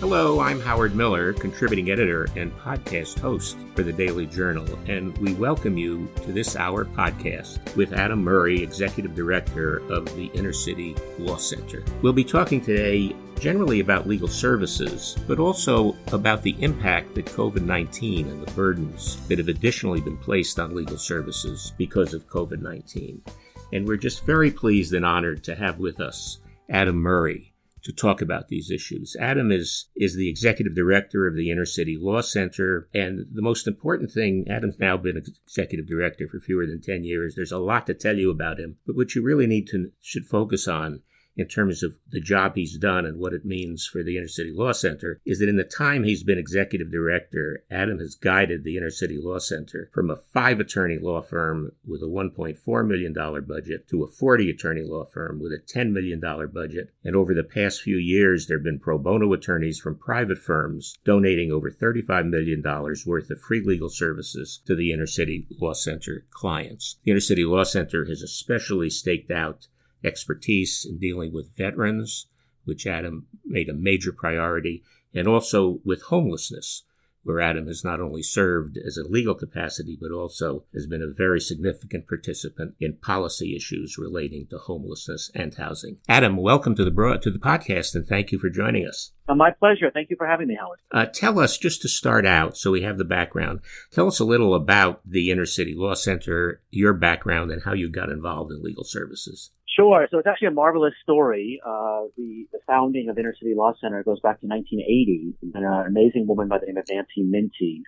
Hello, I'm Howard Miller, contributing editor and podcast host for the Daily Journal, and we welcome you to this hour podcast with Adam Murray, Executive Director of the Inner City Law Center. We'll be talking today generally about legal services, but also about the impact that COVID 19 and the burdens that have additionally been placed on legal services because of COVID 19. And we're just very pleased and honored to have with us Adam Murray to talk about these issues. Adam is is the executive director of the Inner City Law Center, and the most important thing, Adam's now been executive director for fewer than ten years. There's a lot to tell you about him, but what you really need to should focus on in terms of the job he's done and what it means for the Inner City Law Center is that in the time he's been executive director, Adam has guided the Inner City Law Center from a five attorney law firm with a $1.4 million budget to a 40 attorney law firm with a $10 million budget. And over the past few years, there have been pro bono attorneys from private firms donating over $35 million worth of free legal services to the Inner City Law Center clients. The Inner City Law Center has especially staked out expertise in dealing with veterans, which Adam made a major priority, and also with homelessness, where Adam has not only served as a legal capacity, but also has been a very significant participant in policy issues relating to homelessness and housing. Adam, welcome to the broad, to the podcast, and thank you for joining us. Uh, my pleasure. Thank you for having me, Howard. Uh, tell us, just to start out, so we have the background, tell us a little about the Inner City Law Center, your background, and how you got involved in legal services. Sure. So it's actually a marvelous story. Uh, the, the founding of Inner City Law Center goes back to 1980 when an amazing woman by the name of Nancy Mintie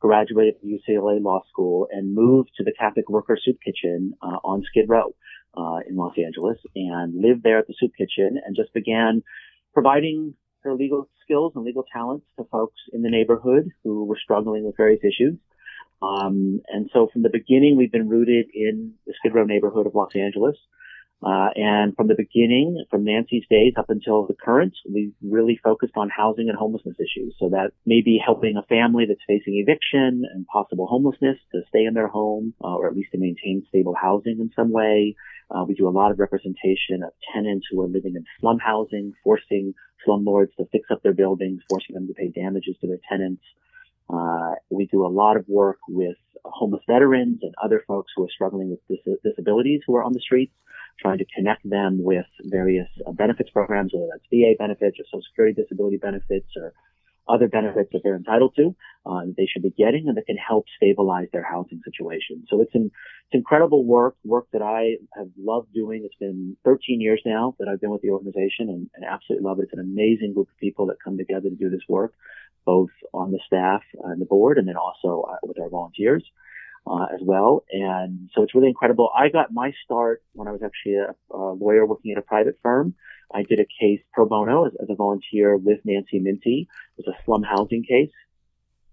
graduated from UCLA Law School and moved to the Catholic Worker Soup Kitchen uh, on Skid Row uh, in Los Angeles and lived there at the soup kitchen and just began providing her legal skills and legal talents to folks in the neighborhood who were struggling with various issues. Um, and so from the beginning, we've been rooted in the Skid Row neighborhood of Los Angeles. Uh, and from the beginning, from Nancy's days up until the current, we really focused on housing and homelessness issues. So that may be helping a family that's facing eviction and possible homelessness to stay in their home, uh, or at least to maintain stable housing in some way. Uh, we do a lot of representation of tenants who are living in slum housing, forcing slumlords to fix up their buildings, forcing them to pay damages to their tenants. Uh, we do a lot of work with homeless veterans and other folks who are struggling with dis- disabilities who are on the streets trying to connect them with various uh, benefits programs, whether that's VA benefits or Social Security disability benefits or other benefits that they're entitled to, uh, that they should be getting and that can help stabilize their housing situation. So it's, an, it's incredible work, work that I have loved doing. It's been 13 years now that I've been with the organization and, and absolutely love it. It's an amazing group of people that come together to do this work, both on the staff and the board and then also uh, with our volunteers uh, as well. And so it's really incredible. I got my start when I was actually a, a lawyer working at a private firm. I did a case pro bono as, as a volunteer with Nancy Mintie. It was a slum housing case,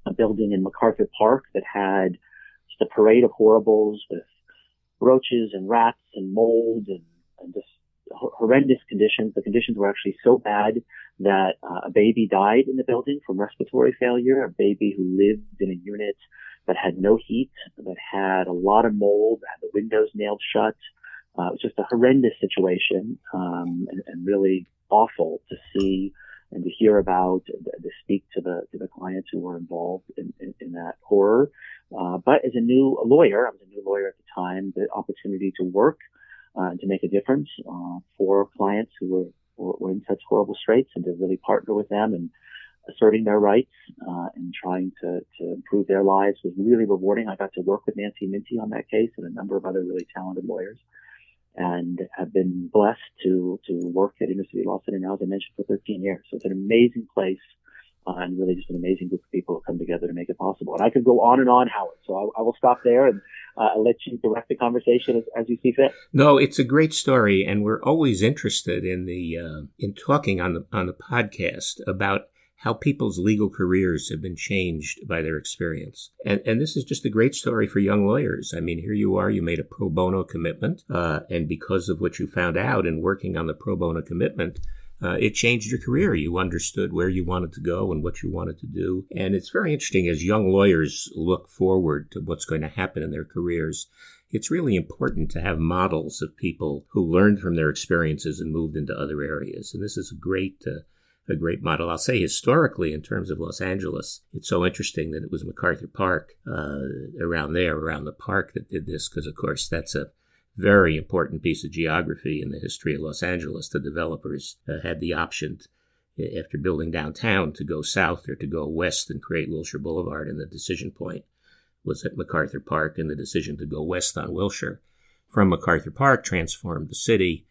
a building in MacArthur Park that had just a parade of horribles with roaches and rats and mold and, and just horrendous conditions. The conditions were actually so bad that uh, a baby died in the building from respiratory failure, a baby who lived in a unit that had no heat, that had a lot of mold, had the windows nailed shut. Uh, it was just a horrendous situation um, and, and, really awful to see and to hear about, to speak to the to the clients who were involved in, in, in that horror. Uh, but as a new lawyer, I was a new lawyer at the time, the opportunity to work uh, and to make a difference uh, for clients who were, were, were in such horrible straits and to really partner with them and asserting their rights uh, and trying to, to improve their lives was really rewarding. I got to work with Nancy Mintie on that case and a number of other really talented lawyers and have been blessed to, to work at Inner City Law Center now, as I mentioned, for 13 years. So it's an amazing place uh, and really just an amazing group of people who come together to make it possible. And I could go on and on, Howard. So I, I will stop there and uh, let you direct the conversation as, as, you see fit. No, it's a great story, and we're always interested in the uh, in talking on the on the podcast about how people's legal careers have been changed by their experience. And, and this is just a great story for young lawyers. I mean, here you are, you made a pro bono commitment, uh, and because of what you found out in working on the pro bono commitment, uh, it changed your career. You understood where you wanted to go and what you wanted to do. And it's very interesting as young lawyers look forward to what's going to happen in their careers. It's really important to have models of people who learned from their experiences and moved into other areas. And this is a great uh, a great model. I'll say historically, in terms of Los Angeles, it's so interesting that it was MacArthur Park uh, around there, around the park, that did this, because of course that's a very important piece of geography in the history of Los Angeles. The developers uh, had the option, after building downtown, to go south or to go west and create Wilshire Boulevard, and the decision point was at MacArthur Park, and the decision to go west on Wilshire from MacArthur Park transformed the city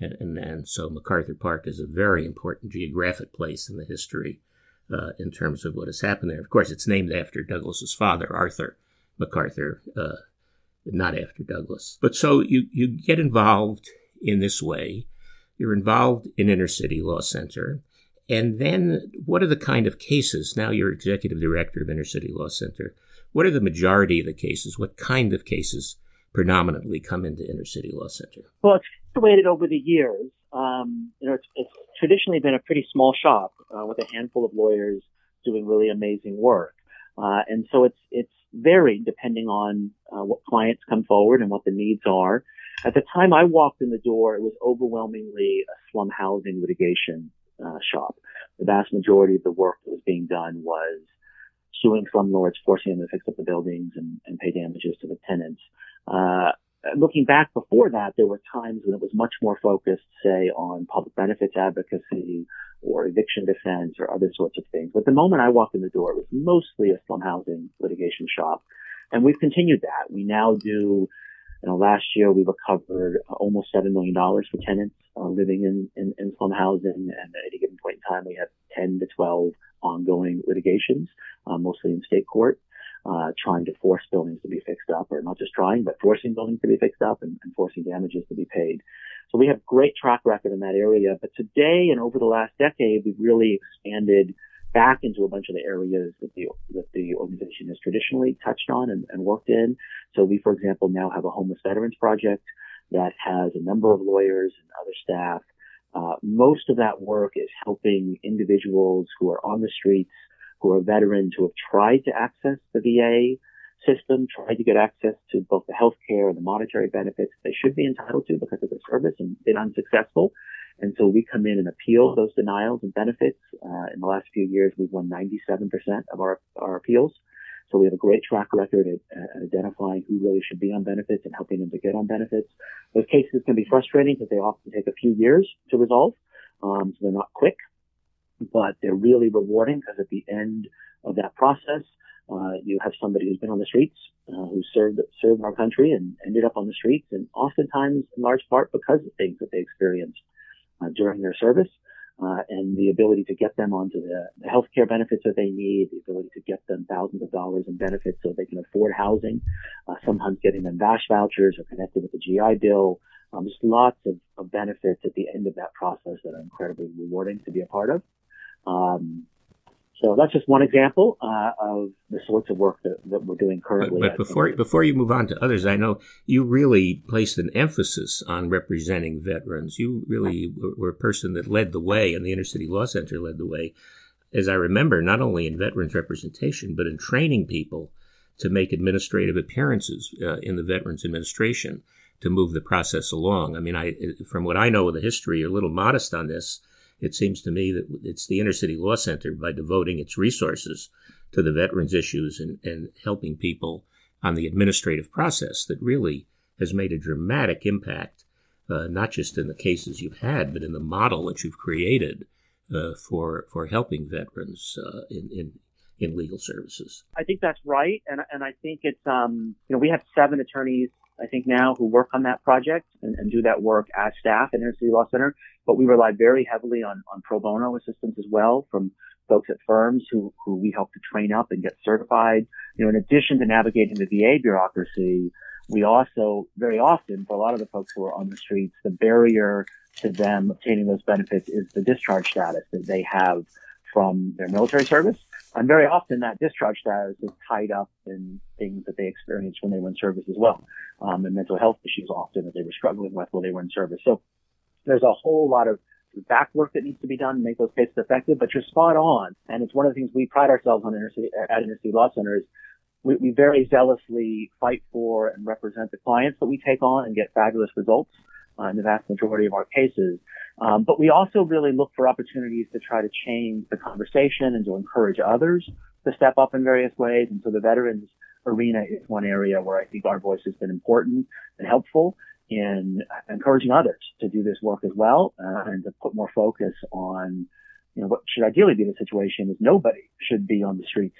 and, and, and, so MacArthur Park is a very important geographic place in the history uh, in terms of what has happened there. Of course, it's named after Douglas's father, Arthur MacArthur, uh, not after Douglas. But so you, you get involved in this way. You're involved in Inner City Law Center. And then what are the kind of cases? Now you're executive director of Inner City Law Center. What are the majority of the cases? What kind of cases predominantly come into Inner City Law Center? Well, fluctuated over the years. Um, you know, it's, it's, traditionally been a pretty small shop uh, with a handful of lawyers doing really amazing work, uh, and so it's it's varied depending on uh, what clients come forward and what the needs are. At the time I walked in the door, it was overwhelmingly a slum housing litigation uh, shop. The vast majority of the work that was being done was suing slumlords, forcing them to fix up the buildings and, and pay damages to the tenants. Uh, looking back before that, there were times when it was much more focused, say, on public benefits advocacy or eviction defense or other sorts of things. But the moment I walked in the door, it was mostly a slum housing litigation shop. And we've continued that. We now do, you know, last year we recovered almost $7 million for tenants uh, living in, in, in slum housing. And at any given point in time, we have 10 to 12 ongoing litigations, uh, mostly in state court uh, trying to force buildings to be fixed up, or not just trying, but forcing buildings to be fixed up and, and forcing damages to be paid. So we have great track record in that area. But today and over the last decade, we've really expanded back into a bunch of the areas that the that the organization has traditionally touched on and, and worked in. So we, for example, now have a homeless veterans project that has a number of lawyers and other staff. Uh, most of that work is helping individuals who are on the streets who are veterans who have tried to access the VA system, tried to get access to both the health care and the monetary benefits they should be entitled to because of the service and been unsuccessful. And so we come in and appeal those denials and benefits. Uh, in the last few years, we've won 97% of our, our appeals. So we have a great track record at, at, identifying who really should be on benefits and helping them to get on benefits. Those cases can be frustrating because they often take a few years to resolve. Um, so they're not quick but they're really rewarding because at the end of that process, uh, you have somebody who's been on the streets, uh, who served served our country and ended up on the streets, and oftentimes in large part because of things that they experienced uh, during their service, uh, and the ability to get them onto the, the health care benefits that they need, the ability to get them thousands of dollars in benefits so they can afford housing, uh, sometimes getting them VASH vouchers or connected with the GI Bill. Um, just lots of, of benefits at the end of that process that are incredibly rewarding to be a part of. Um, so that's just one example uh, of the sorts of work that, that we're doing currently. But, but before before you move on to others, I know you really placed an emphasis on representing veterans. You really were a person that led the way, and the Inner City Law Center led the way, as I remember, not only in veterans representation but in training people to make administrative appearances uh, in the Veterans Administration to move the process along. I mean, I from what I know of the history, you're a little modest on this it seems to me that it's the Inner City Law Center by devoting its resources to the veterans issues and, and helping people on the administrative process that really has made a dramatic impact, uh, not just in the cases you've had, but in the model that you've created uh, for for helping veterans uh, in, in in legal services. I think that's right, and and I think it's um you know we have seven attorneys I think now who work on that project and, and do that work as staff at Inner City Law Center. But we rely very heavily on, on pro bono assistance as well from folks at firms who, who we help to train up and get certified. You know, in addition to navigating the VA bureaucracy, we also very often, for a lot of the folks who are on the streets, the barrier to them obtaining those benefits is the discharge status that they have from their military service. And very often that discharge status is tied up in things that they experienced when they were in service as well, um, and mental health issues often that they were struggling with while they were in service. So there's a whole lot of back work that needs to be done to make those cases effective, but you're spot on. And it's one of the things we pride ourselves on inner city, at Inner City Law Center is we, we very zealously fight for and represent the clients that we take on and get fabulous results. Uh, in the vast majority of our cases. Um, but we also really look for opportunities to try to change the conversation and to encourage others to step up in various ways. And so the veterans arena is one area where I think our voice has been important and helpful in encouraging others to do this work as well uh, and to put more focus on you know what should ideally be the situation is nobody should be on the streets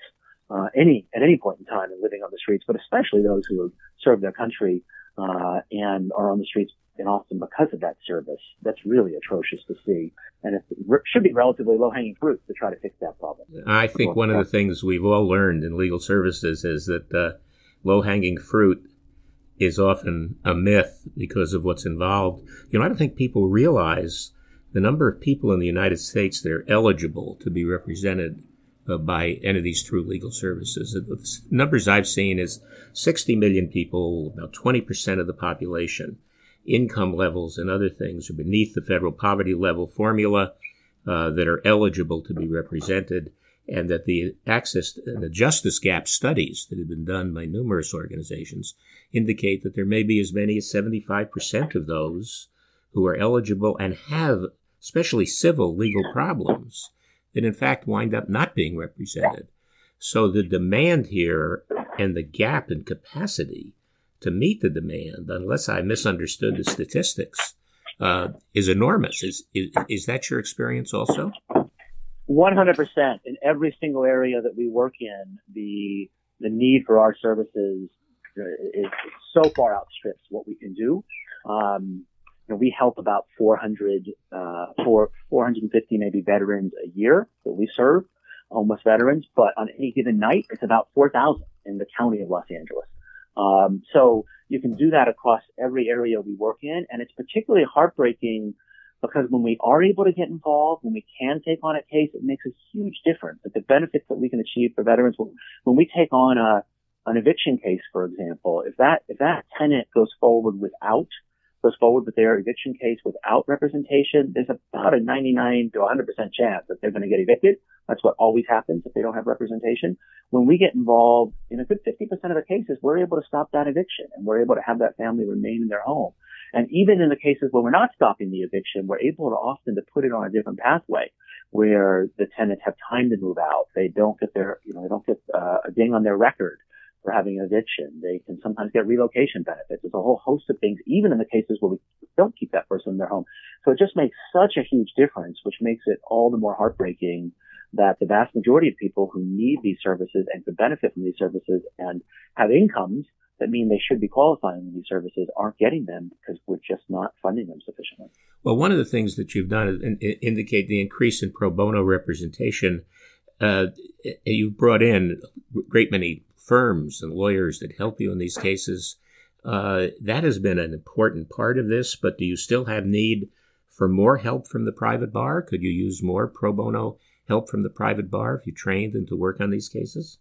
uh, any at any point in time and living on the streets, but especially those who have served their country uh, and are on the streets and often because of that service. That's really atrocious to see, and it should be relatively low hanging fruit to try to fix that problem. I think one of the things we've all learned in legal services is that uh, low hanging fruit is often a myth because of what's involved. You know, I don't think people realize the number of people in the United States that are eligible to be represented uh, by entities through legal services. The numbers I've seen is 60 million people, about 20% of the population. Income levels and other things are beneath the federal poverty level formula uh, that are eligible to be represented and that the access and the justice gap studies that have been done by numerous organizations indicate that there may be as many as 75% of those who are eligible and have especially civil legal problems that in fact wind up not being represented. So the demand here and the gap in capacity to meet the demand, unless I misunderstood the statistics, uh, is enormous. Is, is, is that your experience also? 100% in every single area that we work in, the the need for our services is so far outstrips what we can do. Um, you know, we help about 400, uh, 450 maybe veterans a year that we serve, homeless veterans, but on any given night, it's about 4,000 in the county of Los Angeles. Um, so you can do that across every area we work in, and it's particularly heartbreaking because when we are able to get involved, when we can take on a case, it makes a huge difference. Like the benefits that we can achieve for veterans when we take on a an eviction case, for example, if that if that tenant goes forward without goes forward with their eviction case without representation, there's about a 99 to 100% chance that they're going to get evicted. That's what always happens if they don't have representation. When we get involved in a good 50% of the cases, we're able to stop that eviction and we're able to have that family remain in their home. And even in the cases where we're not stopping the eviction, we're able to often to put it on a different pathway where the tenants have time to move out. They don't get their, you know, they don't get uh, a ding on their record for having an eviction. They can sometimes get relocation benefits. There's a whole host of things, even in the cases where we don't keep that person in their home. So it just makes such a huge difference, which makes it all the more heartbreaking that the vast majority of people who need these services and could benefit from these services and have incomes that mean they should be qualifying for these services aren't getting them because we're just not funding them sufficiently. Well, one of the things that you've done is indicate the increase in pro bono representation. Uh, you brought in a great many firms and lawyers that help you in these cases. Uh, that has been an important part of this, but do you still have need for more help from the private bar? Could you use more pro bono help from the private bar if you trained them to work on these cases?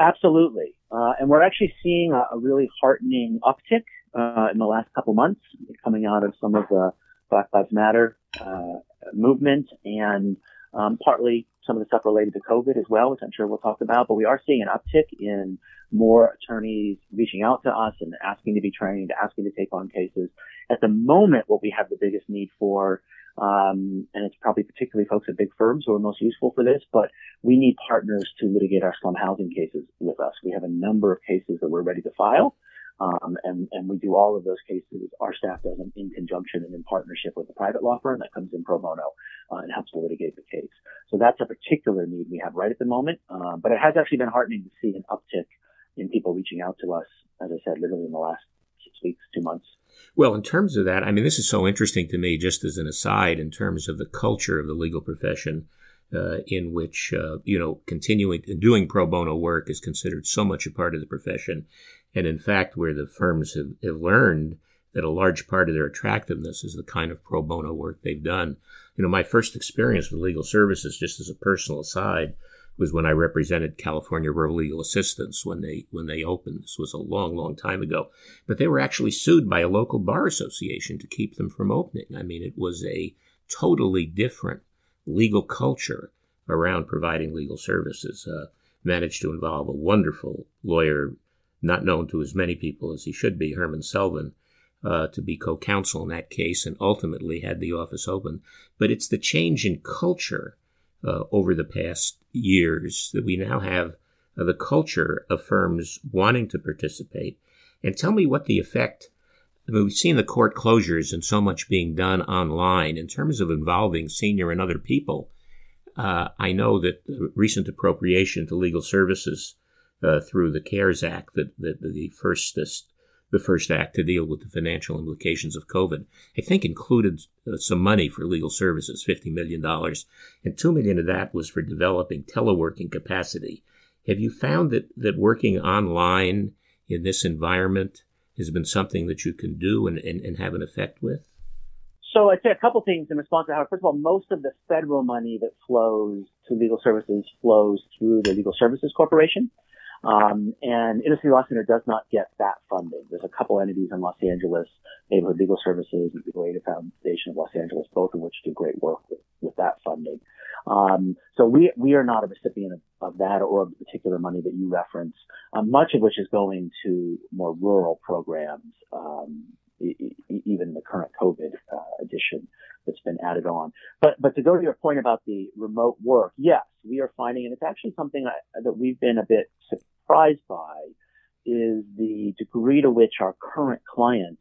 Absolutely. Uh, and we're actually seeing a, a really heartening uptick uh, in the last couple months coming out of some of the Black Lives Matter uh, movement and um, partly some of the stuff related to COVID as well, which I'm sure we'll talk about. But we are seeing an uptick in more attorneys reaching out to us and asking to be trained, asking to take on cases. At the moment, what we have the biggest need for um, and it's probably particularly folks at big firms who are most useful for this, but we need partners to litigate our slum housing cases with us. We have a number of cases that we're ready to file. Um, and, and we do all of those cases. Our staff does them in conjunction and in partnership with a private law firm that comes in pro bono uh, and helps to litigate the case. So that's a particular need we have right at the moment. Uh, but it has actually been heartening to see an uptick in people reaching out to us, as I said, literally in the last six weeks, two months. Well, in terms of that, I mean, this is so interesting to me, just as an aside, in terms of the culture of the legal profession, uh, in which, uh, you know, continuing doing pro bono work is considered so much a part of the profession. And in fact, where the firms have, have learned that a large part of their attractiveness is the kind of pro bono work they've done. You know, my first experience with legal services, just as a personal aside, was when I represented California Rural Legal Assistance when they when they opened. This was a long, long time ago. But they were actually sued by a local bar association to keep them from opening. I mean, it was a totally different legal culture around providing legal services. Uh, managed to involve a wonderful lawyer, not known to as many people as he should be, Herman Selvin, uh, to be co-counsel in that case and ultimately had the office open. But it's the change in culture uh, over the past years that we now have uh, the culture of firms wanting to participate. And tell me what the effect. I mean, we've seen the court closures and so much being done online in terms of involving senior and other people. Uh, I know that the recent appropriation to legal services uh, through the CARES Act, that, that the first the first act to deal with the financial implications of COVID, I think included uh, some money for legal services, $50 million. And 2 million of that was for developing teleworking capacity. Have you found that, that working online in this environment has been something that you can do and, and, and have an effect with? So I'd say a couple things in response to how, first of all, most of the federal money that flows to legal services flows through the Legal Services Corporation. Um, Inner City Law Center does not get that funding. There's a couple entities in Los Angeles, Neighborhood Legal Services and Legal Aid Foundation of Los Angeles, both of which do great work with, with that funding. Um, so we we are not a recipient of, of, that or of the particular money that you reference, um, much of which is going to more rural programs, um, e- even the current COVID uh, edition that's been added on. But but to go to your point about the remote work, yes, we are finding, and it's actually something I, that we've been a bit surprised by is the degree to which our current clients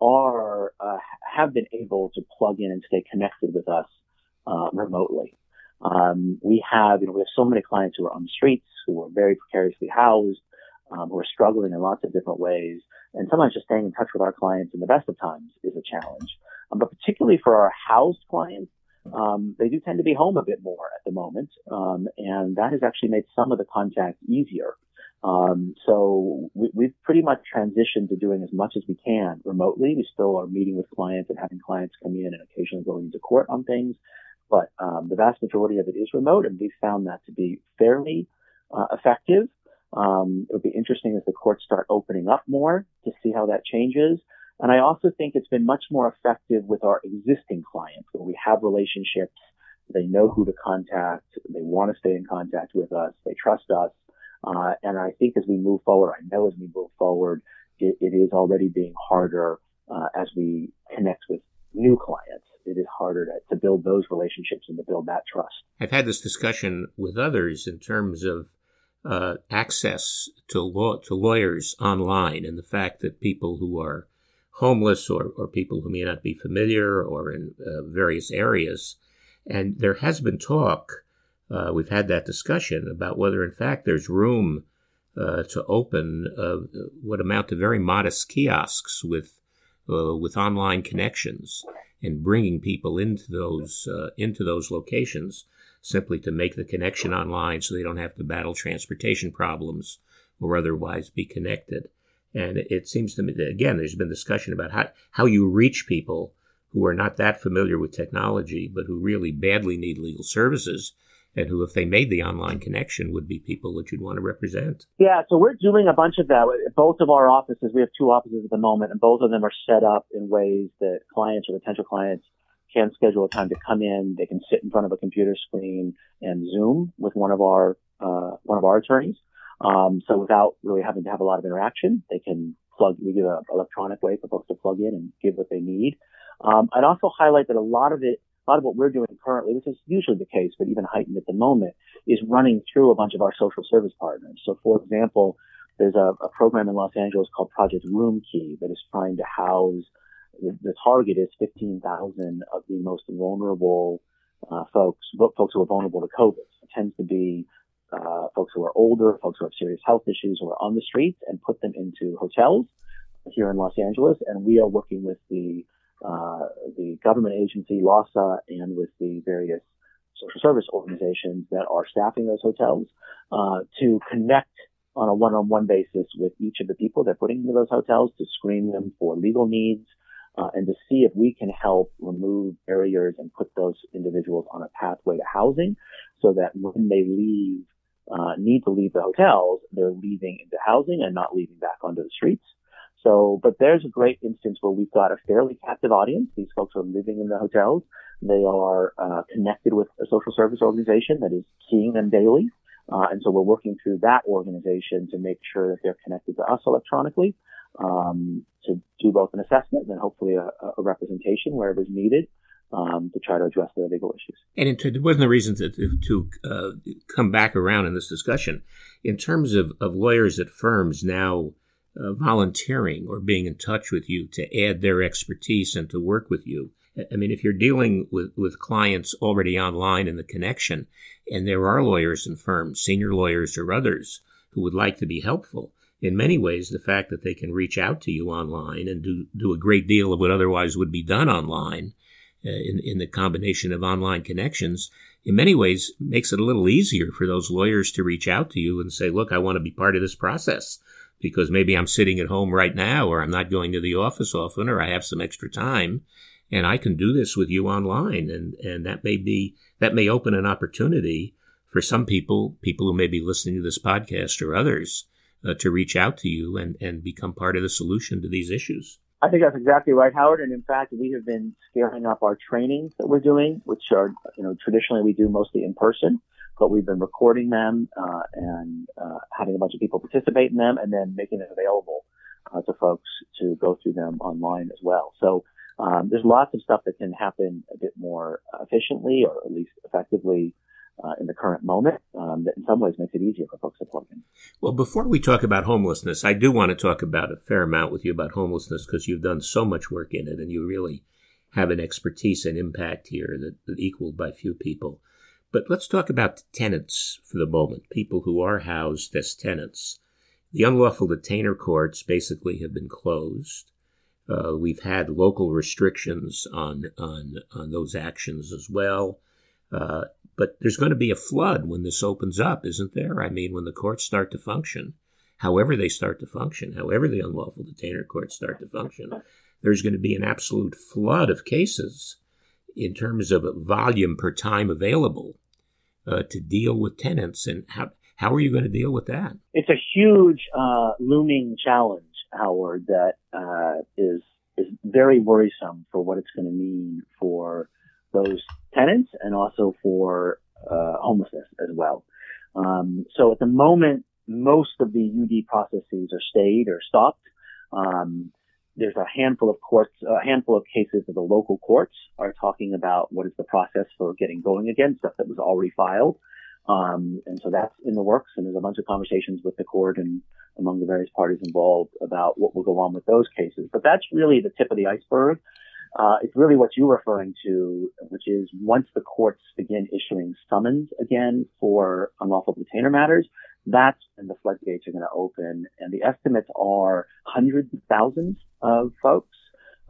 are uh, have been able to plug in and stay connected with us uh, remotely. Um, we have you know we have so many clients who are on the streets who are very precariously housed, um, who are struggling in lots of different ways, and sometimes just staying in touch with our clients in the best of times is a challenge. Um, but particularly for our housed clients, um, they do tend to be home a bit more at the moment, um, and that has actually made some of the contact easier. Um, so we, have pretty much transitioned to doing as much as we can remotely. We still are meeting with clients and having clients come in and occasionally going into court on things, but um, the vast majority of it is remote, and we've found that to be fairly uh, effective. Um, it would be interesting as the courts start opening up more to see how that changes. And I also think it's been much more effective with our existing clients where we have relationships. They know who to contact. They want to stay in contact with us. They trust us. Uh, and I think as we move forward, I know as we move forward, it, it is already being harder uh, as we connect with new clients. It is harder to, to build those relationships and to build that trust. I've had this discussion with others in terms of uh, access to law to lawyers online and the fact that people who are homeless or, or people who may not be familiar or in uh, various areas. And there has been talk, uh, we've had that discussion about whether, in fact, there's room uh, to open uh, what amount to very modest kiosks with uh, with online connections and bringing people into those uh, into those locations simply to make the connection online so they don't have to battle transportation problems or otherwise be connected. And it seems to me that, again, there's been discussion about how, how you reach people who are not that familiar with technology, but who really badly need legal services and who, if they made the online connection, would be people that you'd want to represent. Yeah, so we're doing a bunch of that. Both of our offices, we have two offices at the moment, and both of them are set up in ways that clients or potential clients can schedule a time to come in. They can sit in front of a computer screen and Zoom with one of our uh, one of our attorneys. Um, so without really having to have a lot of interaction, they can plug, we give an electronic way for folks to plug in and give what they need. Um, I'd also highlight that a lot of it, a lot of what we're doing currently, which is usually the case, but even heightened at the moment, is running through a bunch of our social service partners. So for example, there's a, a program in Los Angeles called Project Roomkey that is trying to house, the, the target is 15,000 of the most vulnerable uh, folks, folks who are vulnerable to COVID. It tends to be uh, folks who are older, folks who have serious health issues who are on the streets and put them into hotels here in Los Angeles. And we are working with the, the government agency, LAHSA, and with the various social service organizations that are staffing those hotels, uh, to connect on a one-on-one basis with each of the people they're putting into those hotels to screen them for legal needs, uh, and to see if we can help remove barriers and put those individuals on a pathway to housing so that when they leave uh, need to leave the hotels, they're leaving into housing and not leaving back onto the streets. So, but there's a great instance where we've got a fairly captive audience. These folks are living in the hotels. They are uh, connected with a social service organization that is seeing them daily. Uh, and so we're working through that organization to make sure that they're connected to us electronically, um, to, do both an assessment and then hopefully a, a representation wherever is needed um, to try to address their legal issues. And it, there wasn't a reason to, to uh, come back around in this discussion. In terms of, of lawyers at firms now uh, volunteering or being in touch with you to add their expertise and to work with you, I mean, if you're dealing with, with clients already online in the connection, and there are lawyers and firms, senior lawyers or others, who would like to be helpful, in many ways, the fact that they can reach out to you online and do, do a great deal of what otherwise would be done online uh, in, in the combination of online connections, in many ways makes it a little easier for those lawyers to reach out to you and say, look, I want to be part of this process because maybe I'm sitting at home right now or I'm not going to the office often or I have some extra time and I can do this with you online. And, and that may be, that may open an opportunity for some people, people who may be listening to this podcast or others, uh, to reach out to you and, and become part of the solution to these issues. I think that's exactly right, Howard. And in fact, we have been scaling up our trainings that we're doing, which are, you know, traditionally we do mostly in person, but we've been recording them uh, and uh, having a bunch of people participate in them, and then making it available uh, to folks to go through them online as well. So um, there's lots of stuff that can happen a bit more efficiently, or at least effectively, uh, in the current moment um, that in some ways makes it easier for folks to plug in. Well, before we talk about homelessness, I do want to talk about a fair amount with you about homelessness because you've done so much work in it and you really have an expertise and impact here that, that equaled by few people. But let's talk about tenants for the moment, people who are housed as tenants. The unlawful detainer courts basically have been closed. Uh, we've had local restrictions on, on, on those actions as well. Uh, but there's going to be a flood when this opens up, isn't there? I mean, when the courts start to function, however they start to function, however the unlawful detainer courts start to function, there's going to be an absolute flood of cases in terms of volume per time available uh, to deal with tenants. And how, how are you going to deal with that? It's a huge uh, looming challenge, Howard, that uh, is is very worrisome for what it's going to mean for those tenants and also for uh, homelessness as well. Um, so at the moment, most of the UD processes are stayed or stopped. Um, there's a handful of courts, a handful of cases that the local courts are talking about what is the process for getting going again, stuff that was already filed. Um, and so that's in the works, and there's a bunch of conversations with the court and among the various parties involved about what will go on with those cases. But that's really the tip of the iceberg. Uh, it's really what you're referring to, which is once the courts begin issuing summons again for unlawful detainer matters, that's when the floodgates are going to open. And the estimates are hundreds of thousands of folks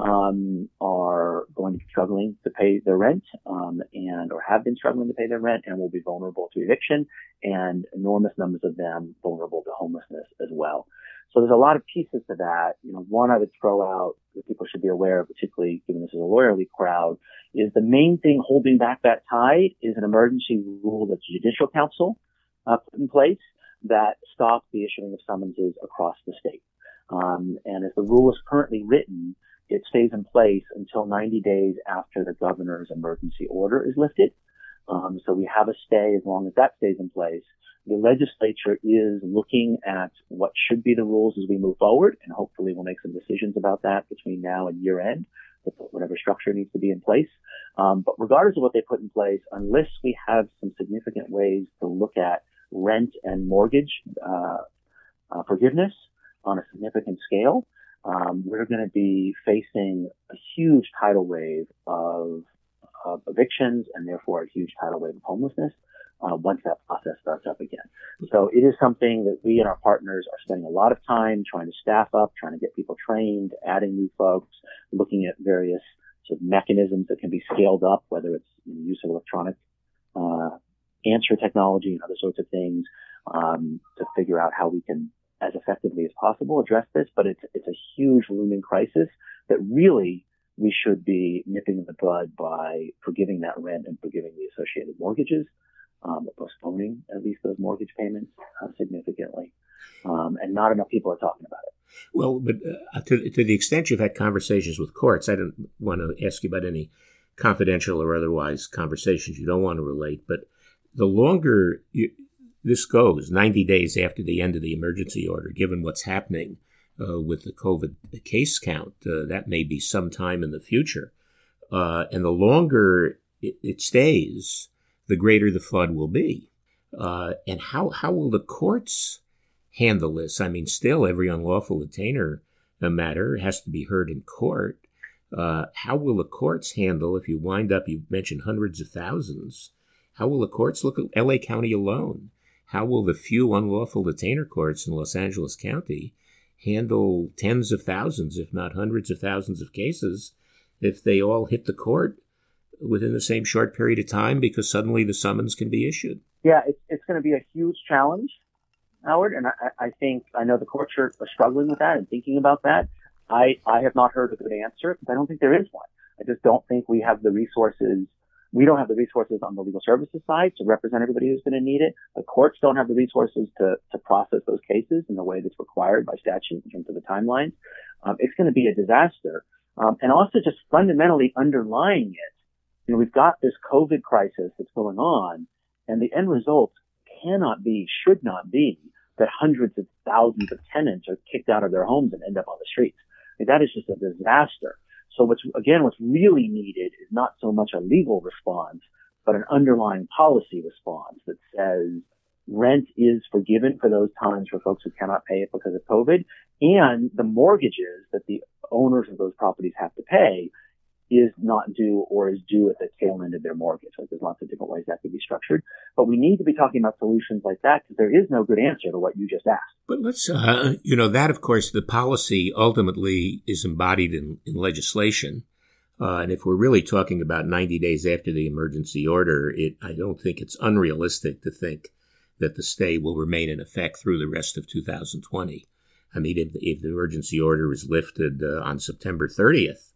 um, are going to be struggling to pay their rent um, and or have been struggling to pay their rent and will be vulnerable to eviction and enormous numbers of them vulnerable to homelessness as well. So there's a lot of pieces to that. You know, one I would throw out that people should be aware of, particularly given this is a lawyerly crowd, is the main thing holding back that tide is an emergency rule that the Judicial Council uh, put in place that stops the issuing of summonses across the state. Um, and as the rule is currently written, it stays in place until 90 days after the governor's emergency order is lifted. Um, so we have a stay as long as that stays in place the legislature is looking at what should be the rules as we move forward, and hopefully we'll make some decisions about that between now and year end, whatever structure needs to be in place. Um, but regardless of what they put in place, unless we have some significant ways to look at rent and mortgage uh, uh, forgiveness on a significant scale, um, we're going to be facing a huge tidal wave of, of evictions and therefore a huge tidal wave of homelessness uh, once that process starts up again. So it is something that we and our partners are spending a lot of time trying to staff up, trying to get people trained, adding new folks, looking at various sort of mechanisms that can be scaled up, whether it's use of electronic uh, answer technology and other sorts of things um, to figure out how we can, as effectively as possible, address this. But it's it's a huge looming crisis that really we should be nipping in the bud by forgiving that rent and forgiving the associated mortgages um, postponing at least those mortgage payments uh, significantly. Um, and not enough people are talking about it. Well, but uh, to, to the extent you've had conversations with courts, I don't want to ask you about any confidential or otherwise conversations you don't want to relate, but the longer you, this goes, 90 days after the end of the emergency order, given what's happening uh, with the COVID case count. Uh, that may be sometime in the future. Uh, and the longer it, it, stays, the greater the flood will be. Uh, and how, how will the courts handle this? I mean, still, every unlawful detainer matter has to be heard in court. Uh, how will the courts handle if you wind up, you mentioned hundreds of thousands? How will the courts look at LA County alone? How will the few unlawful detainer courts in Los Angeles County handle tens of thousands, if not hundreds of thousands of cases if they all hit the court within the same short period of time because suddenly the summons can be issued? Yeah, it's, it's going to be a huge challenge, Howard. And I, I think, I know the courts are, are struggling with that and thinking about that. I, I have not heard a good answer because I don't think there is one. I just don't think we have the resources. We don't have the resources on the legal services side to represent everybody who's going to need it. The courts don't have the resources to, to process those cases in the way that's required by statute in terms of the timelines. Um, it's going to be a disaster. Um, and also just fundamentally underlying it, you know, we've got this COVID crisis that's going on and the end result cannot be, should not be that hundreds of thousands of tenants are kicked out of their homes and end up on the streets that is just a disaster. So what's, again, what's really needed is not so much a legal response, but an underlying policy response that says rent is forgiven for those times for folks who cannot pay it because of COVID. And the mortgages that the owners of those properties have to pay is not due or is due at the tail end of their mortgage. Like there's lots of different ways that could be structured, but we need to be talking about solutions like that because there is no good answer to what you just asked. But let's, uh, you know, that of course the policy ultimately is embodied in, in legislation. Uh, and if we're really talking about 90 days after the emergency order, it, I don't think it's unrealistic to think that the stay will remain in effect through the rest of 2020. I mean, if, if the emergency order is lifted uh, on September 30th,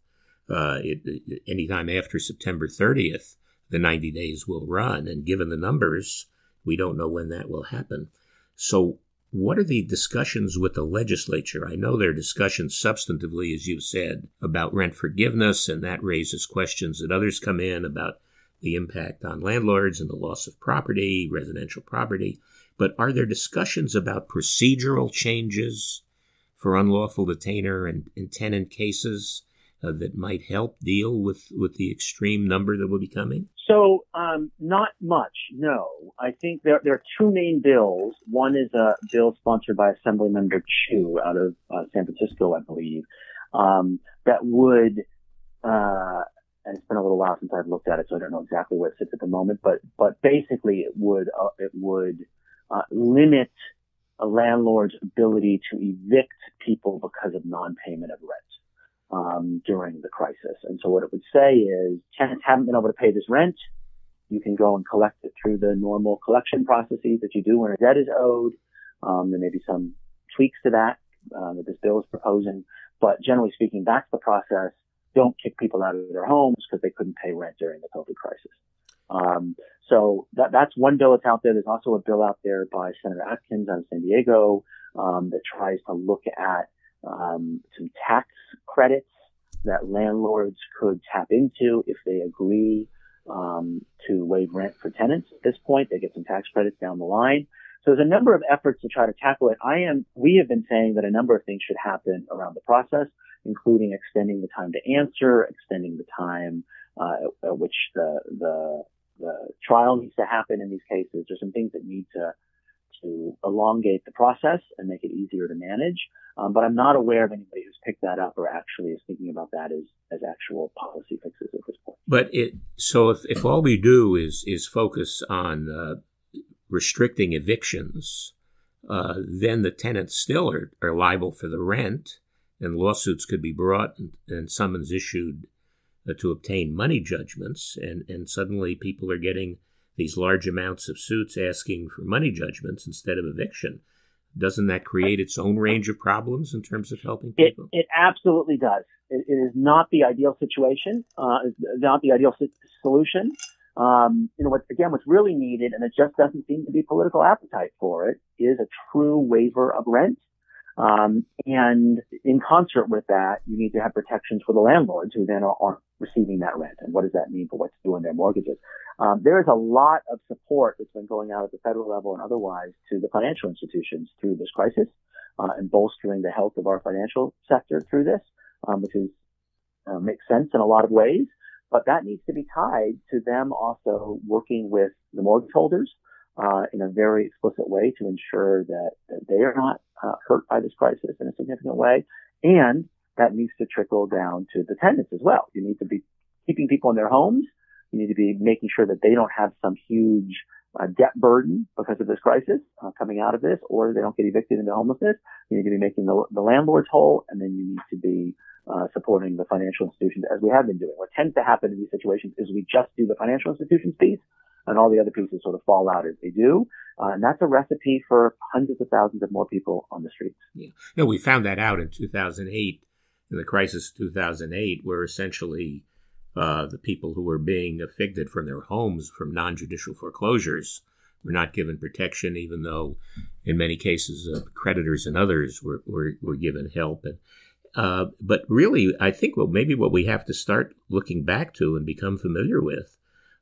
uh, it, it, anytime after September 30th, the 90 days will run. And given the numbers, we don't know when that will happen. So, what are the discussions with the legislature? I know there are discussions substantively, as you said, about rent forgiveness, and that raises questions that others come in about the impact on landlords and the loss of property, residential property. But are there discussions about procedural changes for unlawful detainer and, and tenant cases? Uh, that might help deal with, with the extreme number that will be coming? So, um, not much, no. I think there, there are two main bills. One is a bill sponsored by Assemblymember Chiu out of uh, San Francisco, I believe, um, that would, uh, and it's been a little while since I've looked at it, so I don't know exactly where it sits at the moment, but, but basically it would, uh, it would, uh, limit a landlord's ability to evict people because of non-payment of rent um, during the crisis. And so what it would say is tenants haven't been able to pay this rent. You can go and collect it through the normal collection processes that you do when a debt is owed. Um, there may be some tweaks to that uh, that this bill is proposing, but generally speaking, that's the process. Don't kick people out of their homes because they couldn't pay rent during the COVID crisis. Um, so that, that's one bill that's out there. There's also a bill out there by Senator Atkins out of San Diego um, that tries to look at um, some tax credits that landlords could tap into if they agree um, to waive rent for tenants. At this point, they get some tax credits down the line. So there's a number of efforts to try to tackle it. I am, we have been saying that a number of things should happen around the process, including extending the time to answer, extending the time uh, at which the, the the trial needs to happen in these cases. There's some things that need to to elongate the process and make it easier to manage. Um, but I'm not aware of anybody who's picked that up or actually is thinking about that as, as actual policy fixes at this point. But it so if, if all we do is is focus on uh, restricting evictions, uh, then the tenants still are, are liable for the rent, and lawsuits could be brought and, and summons issued uh, to obtain money judgments, and, and suddenly people are getting these large amounts of suits asking for money judgments instead of eviction. Doesn't that create its own range of problems in terms of helping people? It, it absolutely does. it, it is not the ideal situation, uh, not the ideal solution. Um, you know, what, again, what's really needed, and it just doesn't seem to be political appetite for it, is a true waiver of rent. Um, and in concert with that, you need to have protections for the landlords who then are, aren't receiving that rent. And what does that mean for what to do in their mortgages? Um, there is a lot of support that's been going out at the federal level and otherwise to the financial institutions through this crisis, uh, and bolstering the health of our financial sector through this, um, which is uh, makes sense in a lot of ways. But that needs to be tied to them also working with the mortgage holders uh, in a very explicit way to ensure that, that they are not uh, hurt by this crisis in a significant way. And that needs to trickle down to the tenants as well. You need to be keeping people in their homes. You need to be making sure that they don't have some huge uh, debt burden because of this crisis uh, coming out of this, or they don't get evicted into homelessness. You need to be making the, the landlords whole, and then you need to be uh, supporting the financial institutions as we have been doing. What tends to happen in these situations is we just do the financial institutions piece, and all the other pieces sort of fall out as they do. Uh, and that's a recipe for hundreds of thousands of more people on the streets. Yeah. No, we found that out in 2008, in the crisis of 2008, where essentially uh, the people who were being evicted from their homes from non-judicial foreclosures were not given protection, even though in many cases uh, creditors and others were, were, were given help. And, uh, but really, I think well, maybe what we have to start looking back to and become familiar with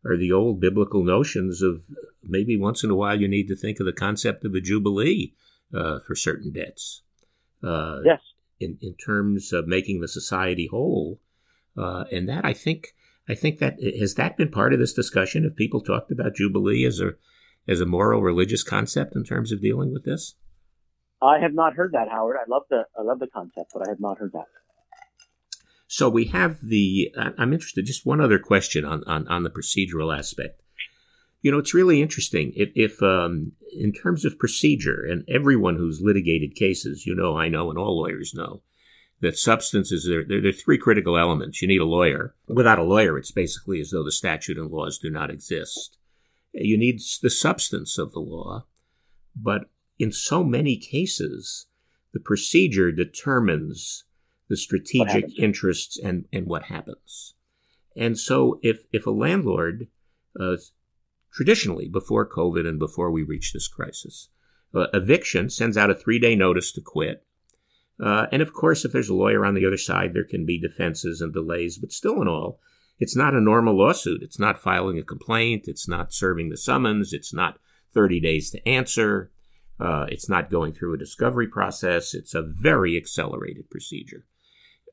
are the old biblical notions of maybe once in a while you need to think of the concept of a jubilee uh, for certain debts. Uh, yes. In, in terms of making the society whole, uh, and that I think I think that has that been part of this discussion. Have people talked about jubilee as a as a moral religious concept in terms of dealing with this? I have not heard that, Howard. I love the I love the concept, but I have not heard that. So we have the. I'm interested. Just one other question on on, on the procedural aspect. You know, it's really interesting. If, if um, in terms of procedure, and everyone who's litigated cases, you know, I know, and all lawyers know, that substances there, there, there are three critical elements. You need a lawyer. Without a lawyer, it's basically as though the statute and laws do not exist. You need the substance of the law, but in so many cases, the procedure determines the strategic interests and, and what happens. And so if, if a landlord, uh, traditionally before COVID and before we reach this crisis, uh, eviction sends out a three day notice to quit. Uh, and of course, if there's a lawyer on the other side, there can be defenses and delays, but still in all, it's not a normal lawsuit. It's not filing a complaint. It's not serving the summons. It's not 30 days to answer. Uh, it's not going through a discovery process. It's a very accelerated procedure.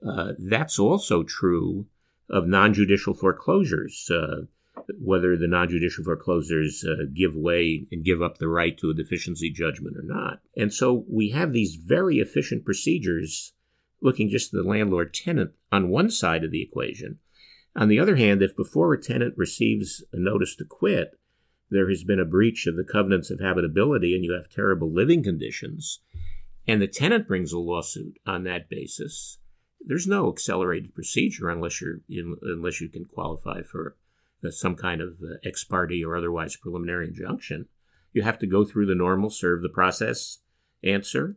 Uh, that's also true of non-judicial foreclosures, uh, whether the non-judicial foreclosures uh, give way and give up the right to a deficiency judgment or not. And so we have these very efficient procedures looking just at the landlord-tenant on one side of the equation. On the other hand, if before a tenant receives a notice to quit, there has been a breach of the covenants of habitability and you have terrible living conditions, and the tenant brings a lawsuit on that basis, there's no accelerated procedure unless you're unless you can qualify for uh, some kind of uh, ex parte or otherwise preliminary injunction. You have to go through the normal serve the process answer.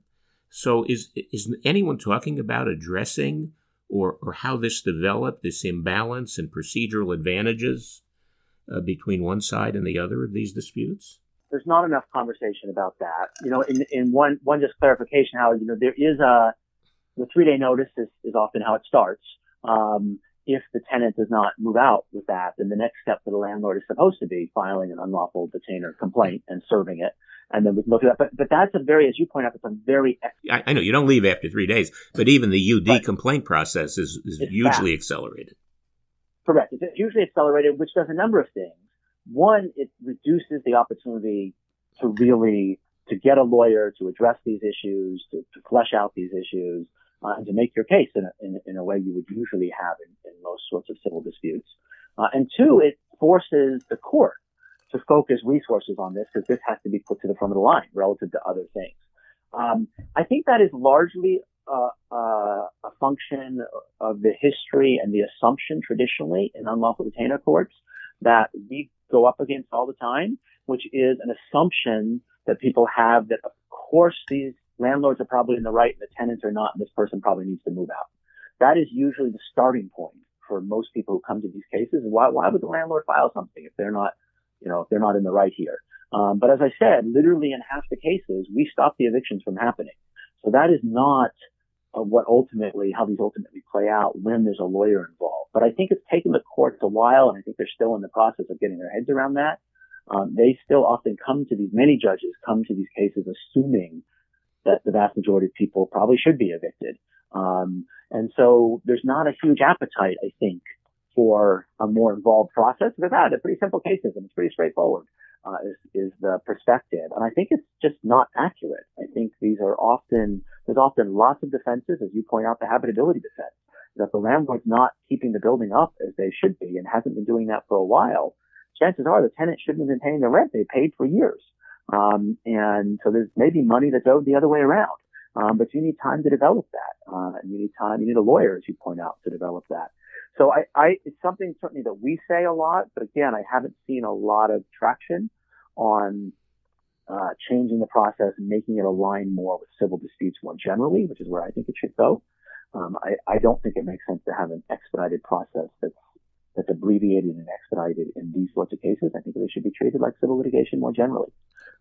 So is is anyone talking about addressing or or how this developed this imbalance and procedural advantages uh, between one side and the other of these disputes? There's not enough conversation about that. You know, in, in one one just clarification, how you know there is a the three day notice is, is often how it starts. Um, if the tenant does not move out with that, then the next step for the landlord is supposed to be filing an unlawful detainer complaint and serving it. And then we can look at that. But, but that's a very, as you point out, it's a very. I, I know you don't leave after three days, but even the UD complaint process is, is hugely fast. accelerated. Correct. It's hugely accelerated, which does a number of things. One, it reduces the opportunity to really to get a lawyer to address these issues, to, to flesh out these issues, uh, and to make your case in a, in, in a way you would usually have in, in most sorts of civil disputes. Uh, and two, it forces the court to focus resources on this because this has to be put to the front of the line relative to other things. Um, I think that is largely uh, uh, a function of the history and the assumption traditionally in unlawful detainer courts that we go up against all the time, which is an assumption that people have that of course these landlords are probably in the right and the tenants are not, and this person probably needs to move out. That is usually the starting point for most people who come to these cases. Why, why would the landlord file something if they're not, you know, if they're not in the right here? Um, but as I said, literally in half the cases, we stop the evictions from happening. So that is not uh, what ultimately, how these ultimately play out when there's a lawyer involved. But I think it's taken the courts a while, and I think they're still in the process of getting their heads around that. Um, they still often come to these, many judges come to these cases assuming that the vast majority of people probably should be evicted. Um, and so there's not a huge appetite, I think, for a more involved process. Because that, they're pretty simple cases and it's pretty straightforward, uh, is, is the perspective. And I think it's just not accurate. I think these are often, there's often lots of defenses, as you point out, the habitability defense, that the landlord's not keeping the building up as they should be and hasn't been doing that for a while. Chances are the tenant shouldn't have been paying the rent they paid for years. Um, and so there's maybe money that's owed the other way around. Um, but you need time to develop that. Uh, you need time, you need a lawyer, as you point out, to develop that. So I, I, it's something certainly that we say a lot, but again, I haven't seen a lot of traction on, uh, changing the process and making it align more with civil disputes more generally, which is where I think it should go. Um, I, I don't think it makes sense to have an expedited process that's that's abbreviated and expedited in these sorts of cases. I think they should be treated like civil litigation more generally.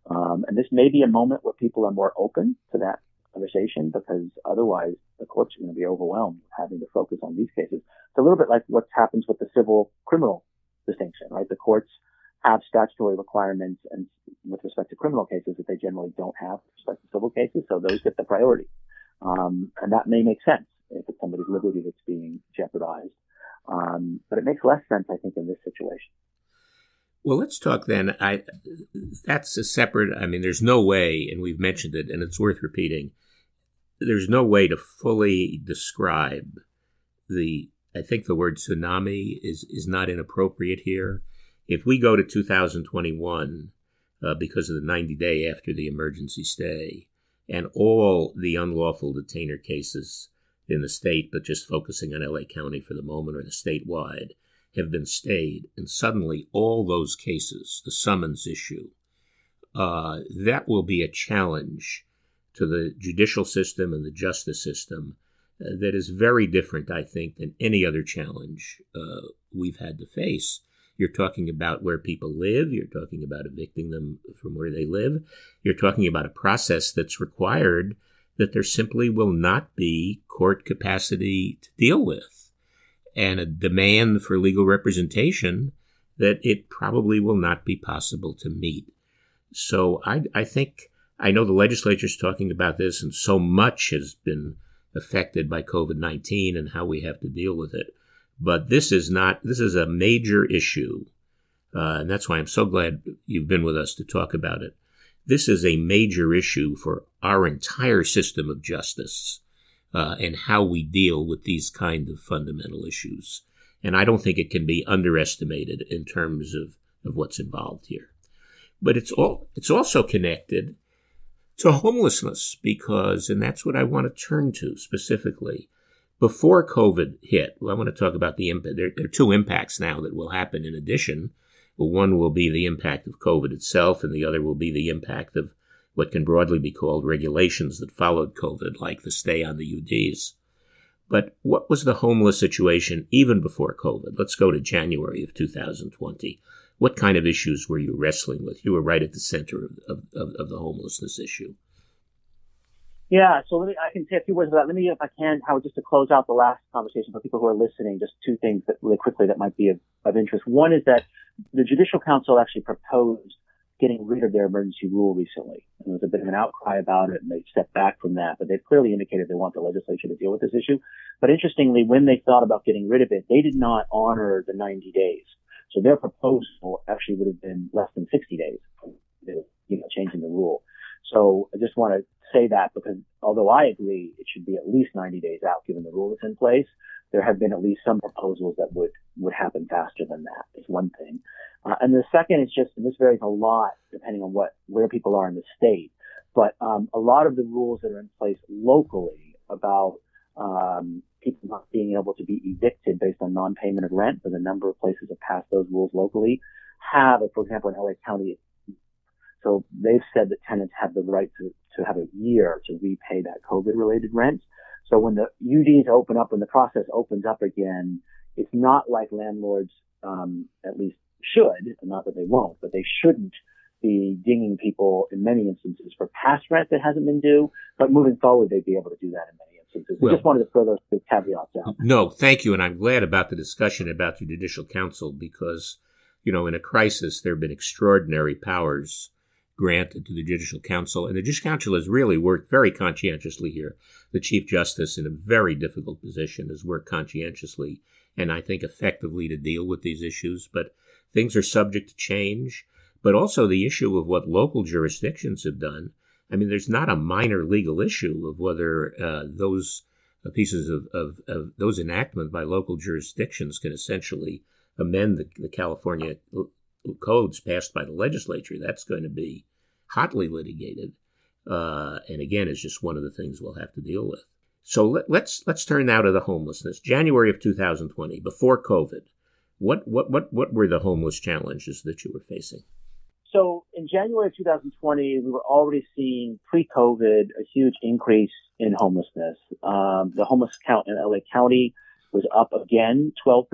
Um, and this may be a moment where people are more open to that conversation because otherwise the courts are going to be overwhelmed having to focus on these cases. It's a little bit like what happens with the civil criminal distinction, right? The courts have statutory requirements and with respect to criminal cases that they generally don't have with respect to civil cases. So those get the priority. Um, and that may make sense if it's somebody's liberty that's being jeopardized. Um, but it makes less sense, I think, in this situation. Well, let's talk then. I that's a separate. I mean, there's no way, and we've mentioned it, and it's worth repeating there's no way to fully describe the I think the word tsunami is is not inappropriate here. If we go to 2021 uh, because of the 90 day after the emergency stay and all the unlawful detainer cases in the state, but just focusing on LA County for the moment or the statewide, have been stayed, and suddenly all those cases, the summons issue, uh, that will be a challenge to the judicial system and the justice system uh, that is very different, I think, than any other challenge uh, we've had to face. You're talking about where people live. You're talking about evicting them from where they live. You're talking about a process that's required that there simply will not be court capacity to deal with and a demand for legal representation that it probably will not be possible to meet. So I, I think I know the legislature is talking about this, and so much has been affected by COVID 19 and how we have to deal with it. But this is not, this is a major issue. Uh, and that's why I'm so glad you've been with us to talk about it. This is a major issue for our entire system of justice uh, and how we deal with these kind of fundamental issues. And I don't think it can be underestimated in terms of, of what's involved here. But it's all it's also connected to homelessness because, and that's what I want to turn to specifically. Before COVID hit, well, I want to talk about the impact. There, there, are two impacts now that will happen in addition. Well, one will be the impact of COVID itself, and the other will be the impact of what can broadly be called regulations that followed COVID, like the stay on the UDs. But what was the homeless situation even before COVID? Let's go to January of 2020 what kind of issues were you wrestling with? You were right at the center of, of, of the homelessness issue. Yeah, so let me, I can say a few words about that. Let me, if I can, Howard, just to close out the last conversation for people who are listening, just two things that really quickly that might be of, of interest. One is that the Judicial Council actually proposed getting rid of their emergency rule recently. And there was a bit of an outcry about it and they stepped back from that, but they've clearly indicated they want the legislature to deal with this issue. But interestingly, when they thought about getting rid of it, they did not honor the 90 days. So their proposal actually would have been less than 60 days, you know, changing the rule. So I just want to say that because although I agree it should be at least 90 days out given the rule that's in place, there have been at least some proposals that would, would happen faster than that is one thing. Uh, and the second is just, and this varies a lot depending on what, where people are in the state, but, um, a lot of the rules that are in place locally about, um, people not being able to be evicted based on non-payment of rent, because a number of places have passed those rules locally, have, for example, in LA County, so they've said that tenants have the right to, to have a year to repay that COVID related rent. So when the UDs open up, when the process opens up again, it's not like landlords, um, at least should, not that they won't, but they shouldn't be dinging people in many instances for past rent that hasn't been due, but moving forward, they'd be able to do that in many instances. Well, I just wanted to throw those caveats out. No, thank you. And I'm glad about the discussion about the Judicial Council because, you know, in a crisis, there have been extraordinary powers granted to the Judicial Council. And the Judicial Council has really worked very conscientiously here. The Chief Justice, in a very difficult position, has worked conscientiously and I think effectively to deal with these issues. But things are subject to change. But also the issue of what local jurisdictions have done. I mean, there's not a minor legal issue of whether uh, those uh, pieces of, of, of, those enactments by local jurisdictions can essentially amend the, the California codes passed by the legislature. That's going to be hotly litigated. Uh, and again, it's just one of the things we'll have to deal with. So let, us let's, let's turn now to the homelessness. January of 2020, before COVID, what what what what were the homeless challenges that you were facing? So in January of 2020, we were already seeing pre-COVID a huge increase in homelessness. Um, the homeless count in LA County was up again 12%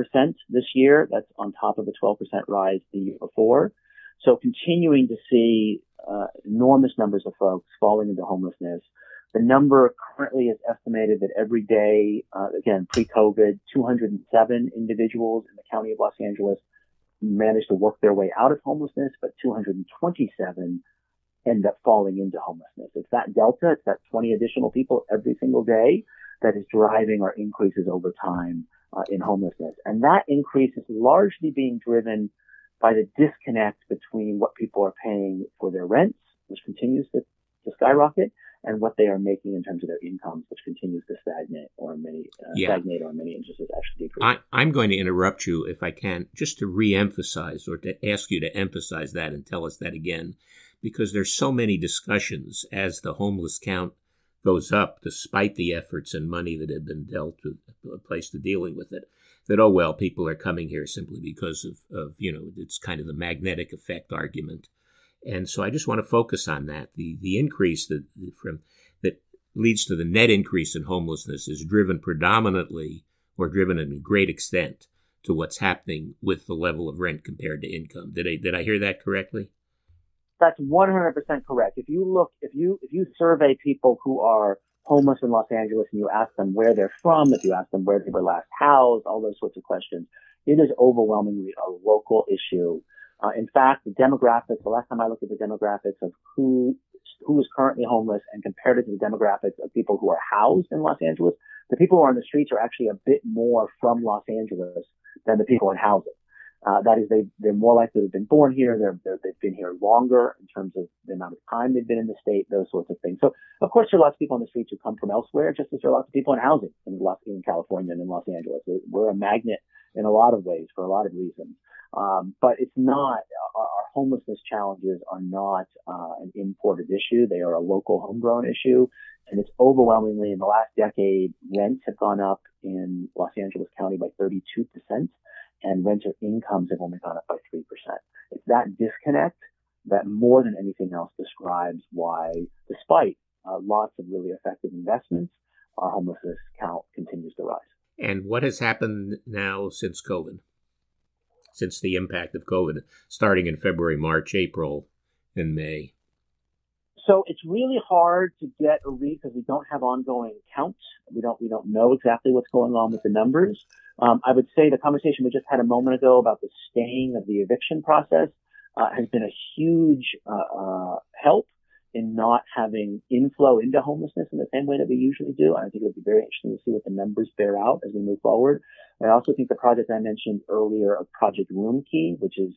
this year. That's on top of a 12% rise the year before. So continuing to see uh, enormous numbers of folks falling into homelessness. The number currently is estimated that every day, uh, again, pre-COVID, 207 individuals in the county of Los Angeles managed to work their way out of homelessness, but 227 end up falling into homelessness. It's that delta, it's that 20 additional people every single day that is driving our increases over time uh, in homelessness. And that increase is largely being driven by the disconnect between what people are paying for their rents, which continues to, to skyrocket, and what they are making in terms of their incomes, which continues to stagnate or many uh, yeah. stagnate or many instances actually decrease. I, am going to interrupt you if I can, just to re-emphasize or to ask you to emphasize that and tell us that again, because there's so many discussions as the homeless count goes up, despite the efforts and money that have been dealt with, a place to dealing with it. That oh well, people are coming here simply because of, of you know it's kind of the magnetic effect argument and so I just want to focus on that. The the increase that from that leads to the net increase in homelessness is driven predominantly or driven in a great extent to what's happening with the level of rent compared to income. Did I did I hear that correctly? That's 100% correct. If you look, if you if you survey people who are homeless in Los Angeles and you ask them where they're from, if you ask them where they were last housed, all those sorts of questions, it is overwhelmingly a local issue uh, in fact, the demographics, the last time I looked at the demographics of who, who is currently homeless and compared it to the demographics of people who are housed in Los Angeles, the people who are on the streets are actually a bit more from Los Angeles than the people in housing. Uh, that is, they, they're more likely to have been born here. They're, they have been here longer in terms of the amount of time they've been in the state, those sorts of things. So, of course, there are lots of people on the streets who come from elsewhere, just as there are lots of people in housing in, in California and in Los Angeles. We're a magnet in a lot of ways for a lot of reasons. Um, but it's not, our, our, homelessness challenges are not uh, an imported issue. They are a local homegrown issue. And it's overwhelmingly in the last decade, rents have gone up in Los Angeles County by 32%, and renter incomes have only gone up by 3%. It's that disconnect that more than anything else describes why, despite uh, lots of really effective investments, our homelessness count continues to rise. And what has happened now since COVID? since the impact of COVID, starting in February, March, April, and May? So it's really hard to get a read because we don't have ongoing counts. We don't we don't know exactly what's going on with the numbers. Um, I would say the conversation we just had a moment ago about the staying of the eviction process uh, has been a huge uh, uh, help in not having inflow into homelessness in the same way that we usually do. I think it would be very interesting to see what the numbers bear out as we move forward. I also think the project I mentioned earlier of Project Roomkey, which is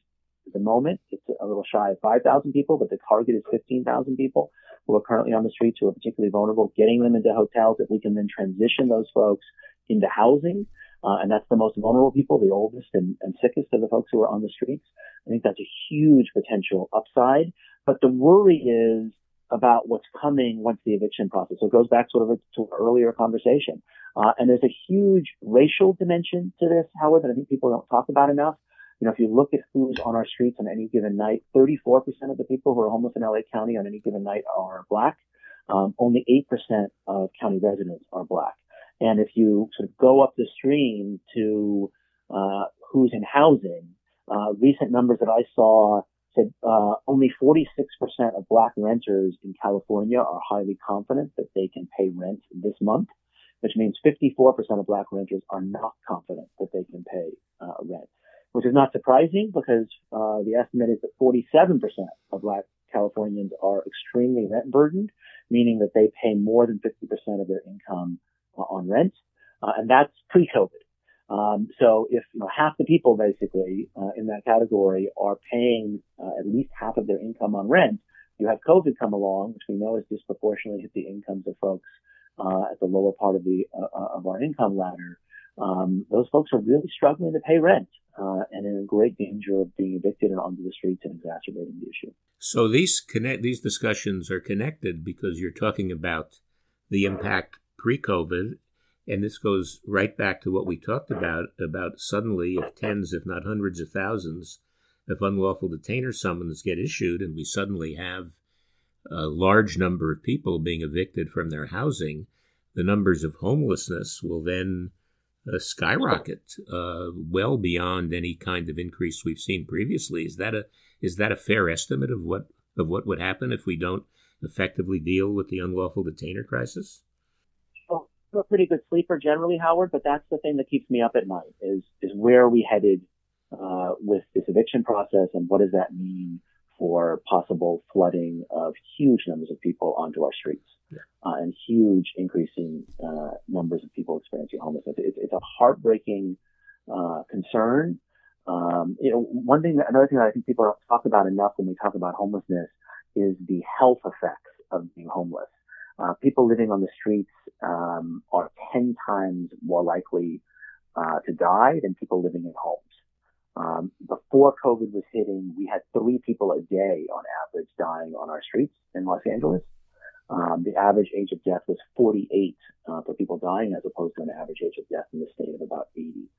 at the moment, it's a little shy of 5,000 people, but the target is 15,000 people who are currently on the streets who are particularly vulnerable, getting them into hotels that we can then transition those folks into housing. Uh, and that's the most vulnerable people, the oldest and, and sickest of the folks who are on the streets. I think that's a huge potential upside. But the worry is about what's coming once the eviction process. So it goes back sort of to an earlier conversation. Uh, and there's a huge racial dimension to this, however, that I think people don't talk about enough. You know, if you look at who's on our streets on any given night, 34% of the people who are homeless in LA County on any given night are black. Um, only 8% of county residents are black. And if you sort of go up the stream to uh, who's in housing, uh, recent numbers that I saw said uh, only 46% of black renters in California are highly confident that they can pay rent this month, which means 54% of black renters are not confident that they can pay uh, rent, which is not surprising because uh, the estimate is that 47% of black Californians are extremely rent burdened, meaning that they pay more than 50% of their income uh, on rent, uh, and that's pre-COVID. Um, so if you know half the people basically uh, in that category are paying uh, at least half of their income on rent, you have COVID come along, which we know has disproportionately hit the incomes of folks uh, at the lower part of the of our income ladder. Um, those folks are really struggling to pay rent uh, and in great danger of being evicted and onto the streets and exacerbating the issue. So these connect these discussions are connected because you're talking about the impact pre-COVID and this goes right back to what we talked about about suddenly, if tens, if not hundreds of thousands of unlawful detainer summons get issued, and we suddenly have a large number of people being evicted from their housing, the numbers of homelessness will then uh, skyrocket uh, well beyond any kind of increase we've seen previously. Is that a is that a fair estimate of what of what would happen if we don't effectively deal with the unlawful detainer crisis? Well, I'm a pretty good sleeper generally, Howard, but that's the thing that keeps me up at night is, is where are we headed, uh, with this eviction process and what does that mean for possible flooding of huge numbers of people onto our streets. Uh, and huge increasing, uh, numbers of people experiencing homelessness. It's, it's a heartbreaking, uh, concern. Um, you know, one thing, another thing that I think people don't talk about enough when we talk about homelessness is the health effects of being homeless. Uh, people living on the streets um, are 10 times more likely uh, to die than people living in homes. Um, before COVID was hitting, we had three people a day on average dying on our streets in Los Angeles. Um, the average age of death was 48 uh, for people dying, as opposed to an average age of death in the state of about 80.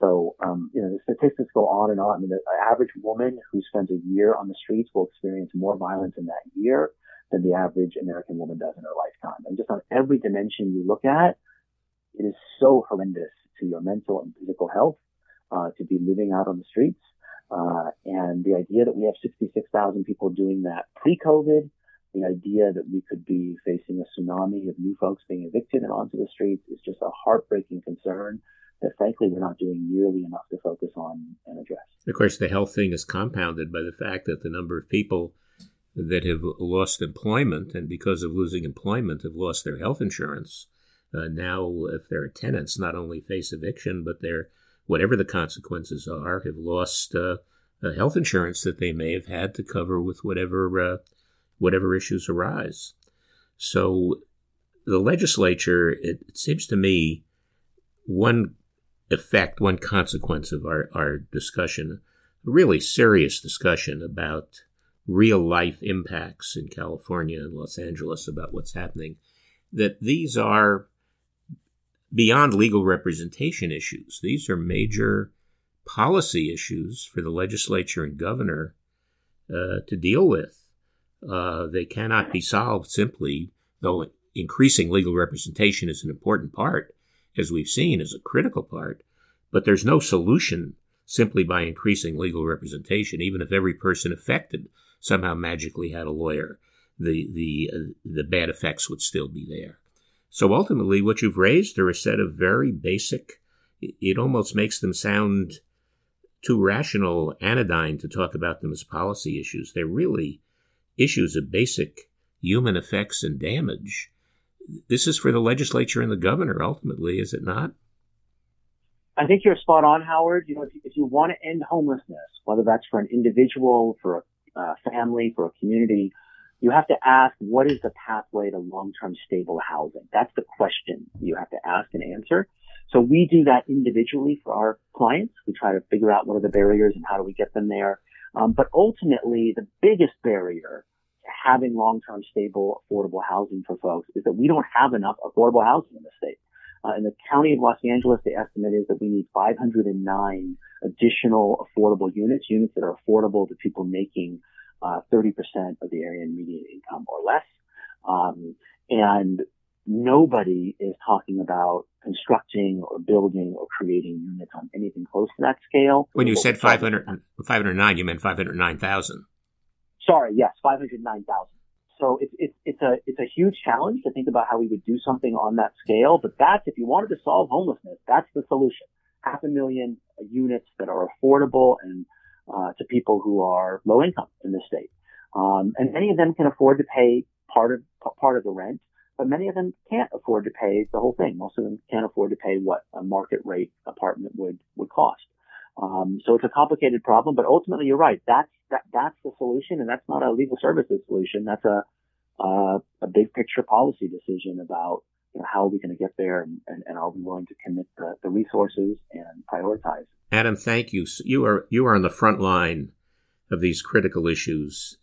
So, um, you know, the statistics go on and on. I mean, the average woman who spends a year on the streets will experience more violence in that year than the average American woman does in her lifetime. And just on every dimension you look at, it is so horrendous to your mental and physical health uh, to be living out on the streets. Uh, and the idea that we have 66,000 people doing that pre-COVID, the idea that we could be facing a tsunami of new folks being evicted and onto the streets is just a heartbreaking concern that frankly we're not doing nearly enough to focus on and address. Of course, the health thing is compounded by the fact that the number of people that have lost employment and because of losing employment have lost their health insurance. Uh, now, if they're tenants, not only face eviction, but they're, whatever the consequences are, have lost uh, health insurance that they may have had to cover with whatever uh, whatever issues arise. So, the legislature, it, it seems to me, one effect, one consequence of our, our discussion, a really serious discussion about real life impacts in California and Los Angeles about what's happening, that these are beyond legal representation issues. These are major policy issues for the legislature and governor uh, to deal with. Uh, they cannot be solved simply, though increasing legal representation is an important part, as we've seen, is a critical part. But there's no solution simply by increasing legal representation, even if every person affected somehow magically had a lawyer, the the uh, the bad effects would still be there. So ultimately, what you've raised are a set of very basic. It almost makes them sound too rational, anodyne to talk about them as policy issues. They're really issues of basic human effects and damage. This is for the legislature and the governor, ultimately, is it not? I think you're spot on, Howard. You know, if you, if you want to end homelessness, whether that's for an individual, for a uh, family, for a community, you have to ask what is the pathway to long-term stable housing? That's the question you have to ask and answer. So we do that individually for our clients. We try to figure out what are the barriers and how do we get them there. Um, but ultimately, the biggest barrier to having long-term stable, affordable housing for folks is that we don't have enough affordable housing in the state. Uh, in the county of Los Angeles, the estimate is that we need 509 additional affordable units, units that are affordable to people making uh, 30% of the area median income or less. Um, and nobody is talking about constructing or building or creating units on anything close to that scale. When you said 500, 509, you meant 509,000. Sorry, yes, 509,000. So it's, it's, it's a, it's a huge challenge to think about how we would do something on that scale, but that's, if you wanted to solve homelessness, that's the solution. Half a million units that are affordable and, uh, to people who are low income in the state. Um, and many of them can afford to pay part of, part of the rent, but many of them can't afford to pay the whole thing. Most of them can't afford to pay what a market rate apartment would, would cost. Um, so it's a complicated problem, but ultimately you're right. That's, that, that's the solution and that's not a legal services solution. That's a, a big picture policy decision about you know, how are we going to get there and, and, and, are we willing to commit the, the resources and prioritize. Adam, thank you. You are, you are on the front line of these critical issues.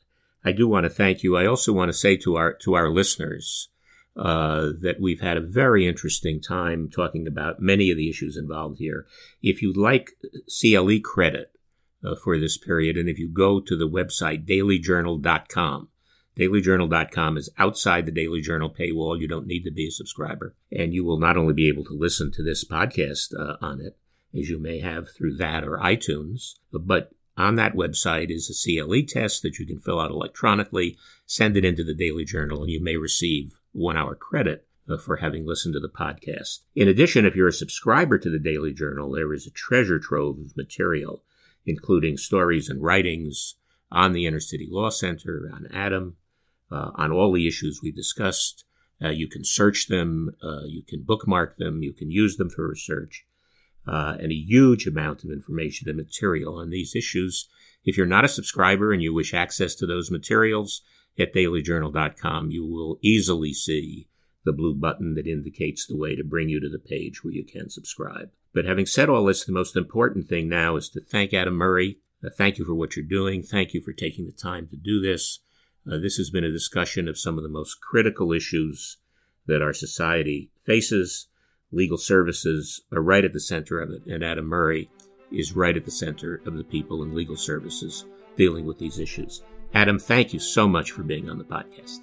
I do want to thank you. I also want to say to our, to our listeners, uh, that we've had a very interesting time talking about many of the issues involved here. If you'd like CLE credit uh, for this period, and if you go to the website dailyjournal.com, dailyjournal.com is outside the Daily Journal paywall. You don't need to be a subscriber. And you will not only be able to listen to this podcast uh, on it, as you may have through that or iTunes, but on that website is a CLE test that you can fill out electronically, send it into the Daily Journal, and you may receive one hour credit uh, for having listened to the podcast. In addition, if you're a subscriber to the Daily Journal, there is a treasure trove of material, including stories and writings on the Inner City Law Center, on Adam, uh, on all the issues we discussed. Uh, you can search them, uh, you can bookmark them, you can use them for research, uh, and a huge amount of information and material on these issues. If you're not a subscriber and you wish access to those materials, at dailyjournal.com, you will easily see the blue button that indicates the way to bring you to the page where you can subscribe. But having said all this, the most important thing now is to thank Adam Murray. Uh, thank you for what you're doing. Thank you for taking the time to do this. Uh, this has been a discussion of some of the most critical issues that our society faces. Legal services are right at the center of it, and Adam Murray is right at the center of the people in legal services dealing with these issues. Adam, thank you so much for being on the podcast.